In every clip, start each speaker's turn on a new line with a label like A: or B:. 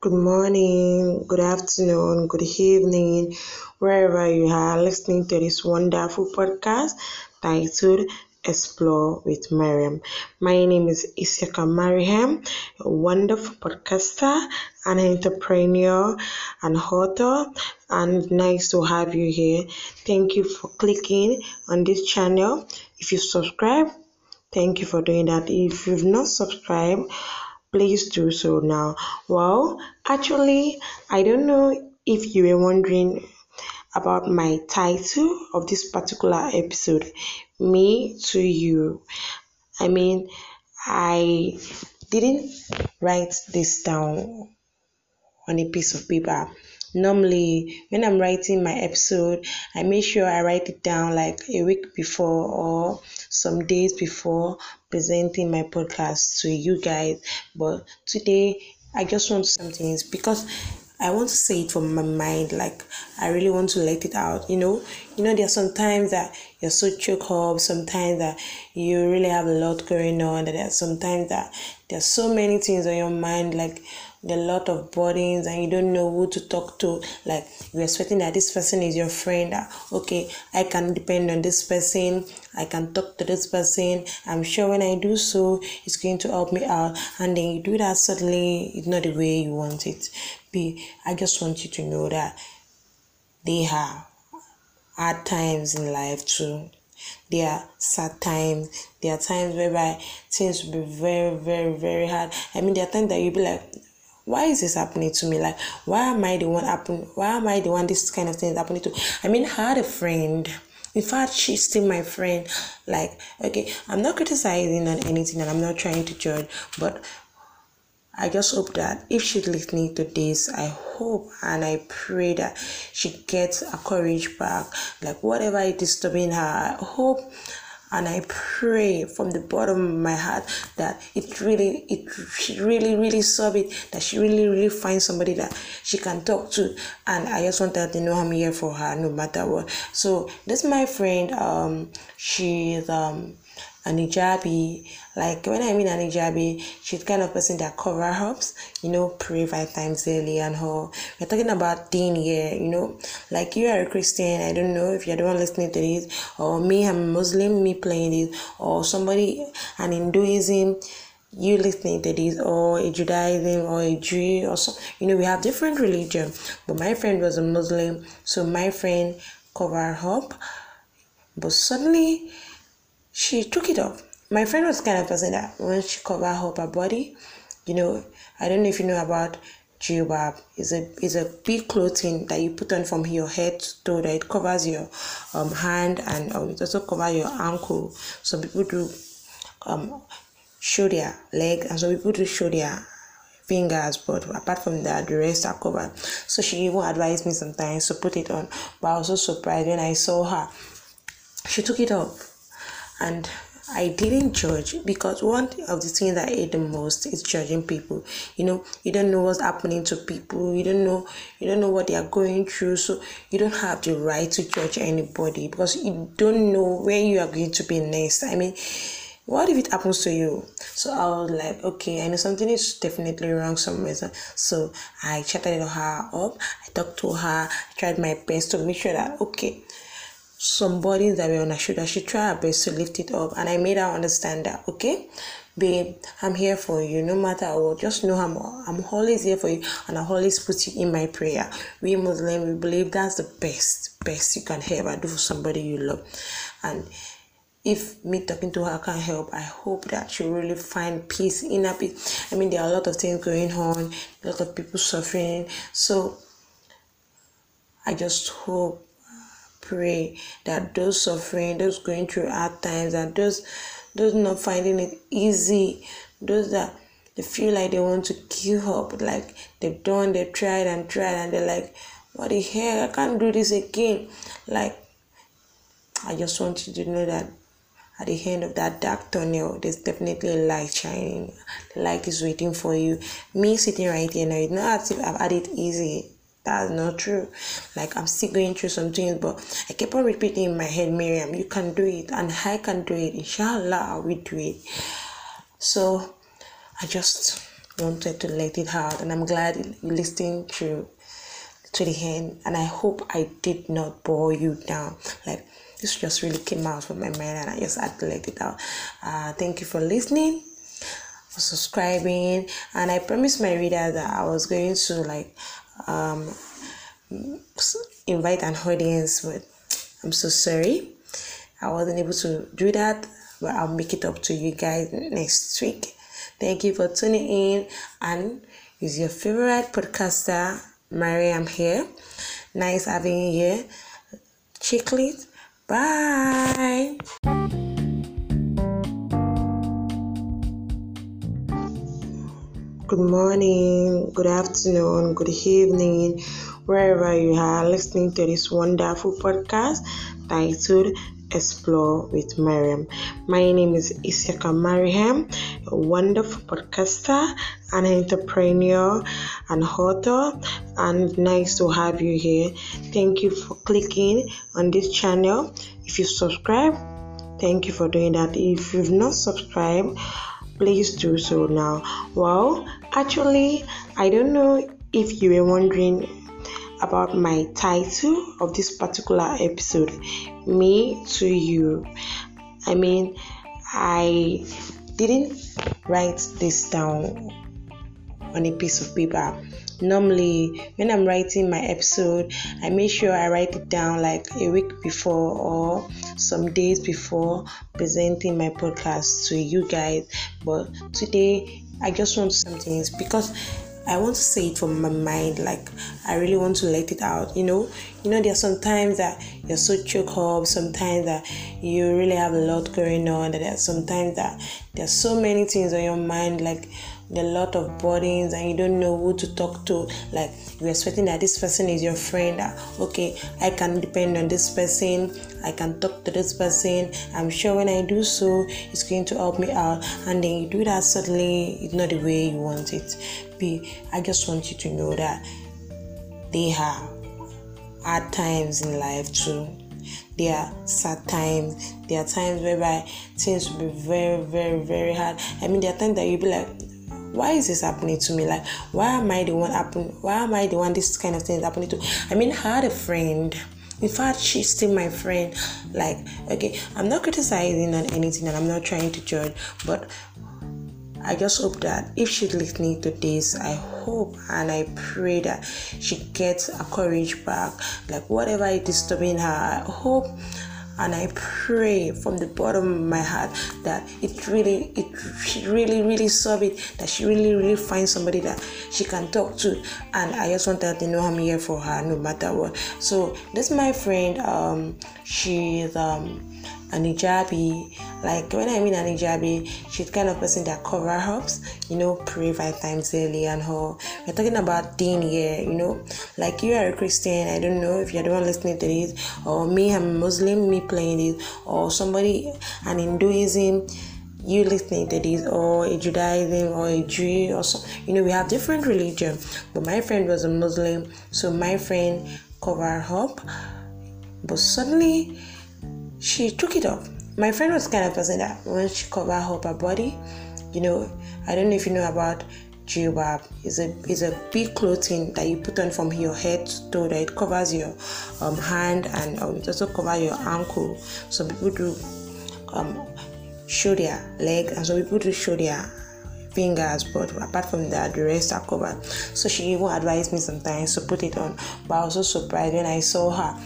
A: Good morning, good afternoon, good evening, wherever you are listening to this wonderful podcast titled Explore with Mariam. My name is Isiaka Mariam, a wonderful podcaster, an entrepreneur, an author, and nice to have you here. Thank you for clicking on this channel. If you subscribe, thank you for doing that. If you've not subscribed, please do so now. Well, actually, I don't know if you were wondering about my title of this particular episode, Me to You. I mean, I didn't write this down on a piece of paper. Normally, when I'm writing my episode, I make sure I write it down like a week before or some days before presenting my podcast to you guys. But today, I just want something because I want to say it from my mind. Like I really want to let it out. You know, you know, There there's sometimes that you're so choked up. Sometimes that you really have a lot going on. There's sometimes that there's so many things on your mind. Like a lot of burdens and you don't know who to talk to. Like you're expecting that this person is your friend. That okay i can depend on this person. I can talk to this person. I'm sure when i do so it's going to help me out. And then you do that suddenly it's not the way you want it be. I just want you to know that they have hard times in life too. There are sad times. There are times whereby things will be very very very hard. I mean there are times that you'll be like why is this happening to me? Like, why am I the one happen? Why am I the one this kind of thing is happening to? I mean, I had a friend. In fact, she's still my friend. Like, okay, I'm not criticizing on anything and I'm not trying to judge, but I just hope that if she's listening to this, I hope and I pray that she gets her courage back. Like whatever is disturbing her, I hope and I pray from the bottom of my heart that it really, it she really, really solve it. That she really, really finds somebody that she can talk to, and I just want her to know I'm here for her no matter what. So this my friend. Um, she's um an hijabi. Like when I mean an hijabi, she's kind of person that cover ups, you know, pray five times daily and all. We're talking about deen here, you know. Like you are a Christian, I don't know if you're the one listening to this, or me, I'm Muslim, me playing this, or somebody an Hinduism you listening to this or a Judaism or a Jew or so you know we have different religion but my friend was a Muslim so my friend covered up but suddenly she took it off. My friend was kind of person that when she covered up her body, you know, I don't know if you know about jilbab. It's a it's a big clothing that you put on from your head to toe that it covers your um hand and um, it also covers your ankle. Some people do um show their leg and some people do show their fingers but apart from that the rest are covered so she even advised me sometimes to put it on but i was so surprised when i saw her she took it off and I didn't judge because one of the things that I hate the most is judging people. You know, you don't know what's happening to people. You don't know, you don't know what they are going through. So you don't have the right to judge anybody because you don't know where you are going to be next. I mean, what if it happens to you? So I was like, okay, I know something is definitely wrong somewhere. So I chatted her up. I talked to her. I tried my best to make sure that okay some bodies that were on her shoulder. She tried her best to lift it up, and I made her understand that, okay, babe, I'm here for you no matter what. Just know I'm, I'm always here for you, and I always put you in my prayer. We Muslim, we believe that's the best, best you can ever do for somebody you love. And if me talking to her can help, I hope that she'll really find peace, inner peace. I mean, there are a lot of things going on, a lot of people suffering. So I just hope pray that those suffering, those going through hard times, and those those not finding it easy, those that they feel like they want to give up, like they've done, they've tried and tried, and they're like, what the hell, I can't do this again. Like, I just want you to know that at the end of that dark tunnel, there's definitely a light shining. The light is waiting for you. Me sitting right here now, it's not as if I've had it easy that's not true. Like I'm still going through some things, but I kept on repeating in my head, Miriam, you can do it, and I can do it. Inshallah, we do it. So I just wanted to let it out, and I'm glad you listened to to the end. And I hope I did not bore you down. Like this just really came out from my mind, and I just had to let it out. Uh, thank you for listening, for subscribing, and I promised my reader that I was going to like um invite an audience, but I'm so sorry. I wasn't able to do that, but I'll make it up to you guys next week. Thank you for tuning in, and is your favorite podcaster, Mariam here. Nice having you here. Chiclet. Bye. Good morning, good afternoon, good evening, wherever you are listening to this wonderful podcast titled Explore with Mariam. My name is Isiaka Mariam, a wonderful podcaster, an entrepreneur, an author, and nice to have you here. Thank you for clicking on this channel. If you subscribe, thank you for doing that. If you've not subscribed, please do so now. Well, actually, I don't know if you were wondering about my title of this particular episode. Me to you. I mean i didn't write this down on a piece of paper. Normally when i'm writing my episode i make sure i write it down like a week before or some days before presenting my podcast to you guys. But today i just want something because I want to say it from my mind, like I really want to let it out. You know, you know, there's sometimes that you're so choked up, sometimes that you really have a lot going on, and there's sometimes that there's so many things on your mind, like a lot of burdens, and you don't know who to talk to. Like you're expecting that this person is your friend. That okay, I can depend on this person. I can talk to this person. I'm sure when I do so, it's going to help me out. And then you do that suddenly, it's not the way you want it. Be I just want you to know that they have hard times in life too. There are sad times. There are times whereby things will be very, very, very hard. I mean, there are times that you'll be like, why is this happening to me? Like, why am I the one happen? Why am I the one this kind of thing is happening to? I mean, I had a friend. In fact, she's still my friend. Like, okay, I'm not criticizing on anything and I'm not trying to judge, but I just hope that if she's listening to this, I hope and I pray that she gets her courage back. Like whatever is disturbing her, I hope and I pray from the bottom of my heart that it really, it she really, really solve it. That she really, really finds somebody that she can talk to, and I just want her to know I'm here for her no matter what. So this my friend. Um, she's um an hijabi. Like when I mean an hijabi, she's kind of person that cover ups, you know, pray five times daily and her. We're talking about deen here, you know. Like you are a Christian, I don't know if you're the one listening to this, or me, I'm a Muslim, me playing this, or somebody an Hinduism you listening to this or a Judaism or a Jew or so you know we have different religion but my friend was a Muslim so my friend covered up but suddenly she took it off. My friend was kind of person that when she covered up her body, you know, I don't know if you know about jilbab. It's a it's a big clothing that you put on from your head to toe that it covers your um, hand and um, it also covers your ankle. Some people do um, show their leg and some people do show their fingers but apart from that the rest are covered so she even advised me sometimes to put it on but i was so surprised when i saw her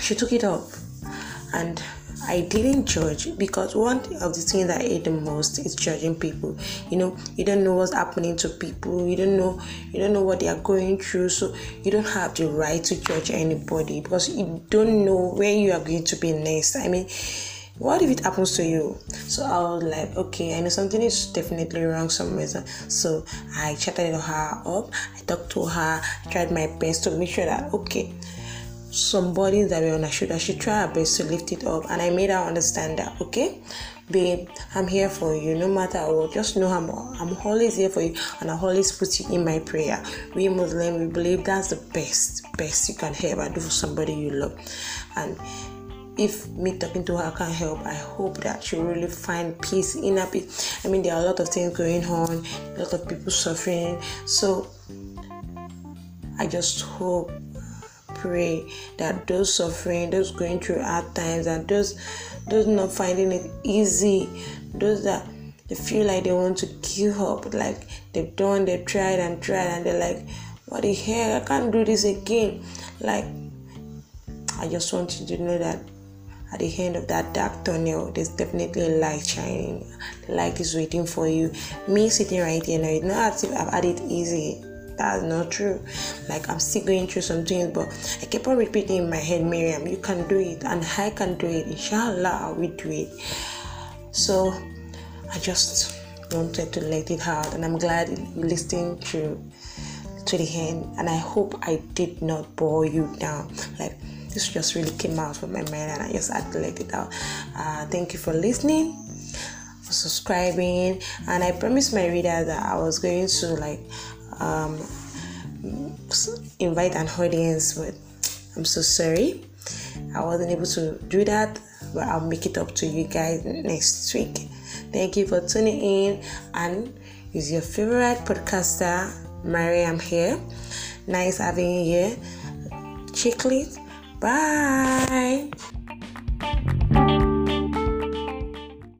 A: she took it off and I didn't judge because one of the things I hate the most is judging people. You know, you don't know what's happening to people. You don't know, you don't know what they are going through. So you don't have the right to judge anybody because you don't know where you are going to be next. I mean, what if it happens to you? So I was like, okay, I know something is definitely wrong somewhere. So I chatted her up. I talked to her. I tried my best to make sure that okay some bodies that were on her shoulder. She tried her best to lift it up, and I made her understand that, okay, babe, I'm here for you no matter what. Just know I'm, I'm always here for you, and I always put you in my prayer. We Muslim, we believe that's the best, best you can ever do for somebody you love. And if me talking to her can't help, I hope that she really find peace, inner peace. I mean, there are a lot of things going on, a lot of people suffering. So I just hope, pray that those suffering, those going through hard times, and those those not finding it easy, those that they feel like they want to give up, like they've done, they've tried and tried, and they're like, what the heck, I can't do this again. Like, I just want you to know that at the end of that dark tunnel, there's definitely a light shining. The light is waiting for you. Me sitting right here now, it's not as if I've had it easy. That's not true. Like I'm still going through some things, but I keep on repeating in my head, Miriam, you can do it, and I can do it. Inshallah, I will do it. So I just wanted to let it out, and I'm glad you listening to to the end. And I hope I did not bore you down. Like this just really came out from my mind and I just had to let it out. Uh, thank you for listening, for subscribing, and I promised my readers that I was going to like um, invite an audience, but I'm so sorry I wasn't able to do that, but I'll make it up to you guys next week. Thank you for tuning in, and is your favorite podcaster, Mariam here. Nice having you here. Chicklets Bye.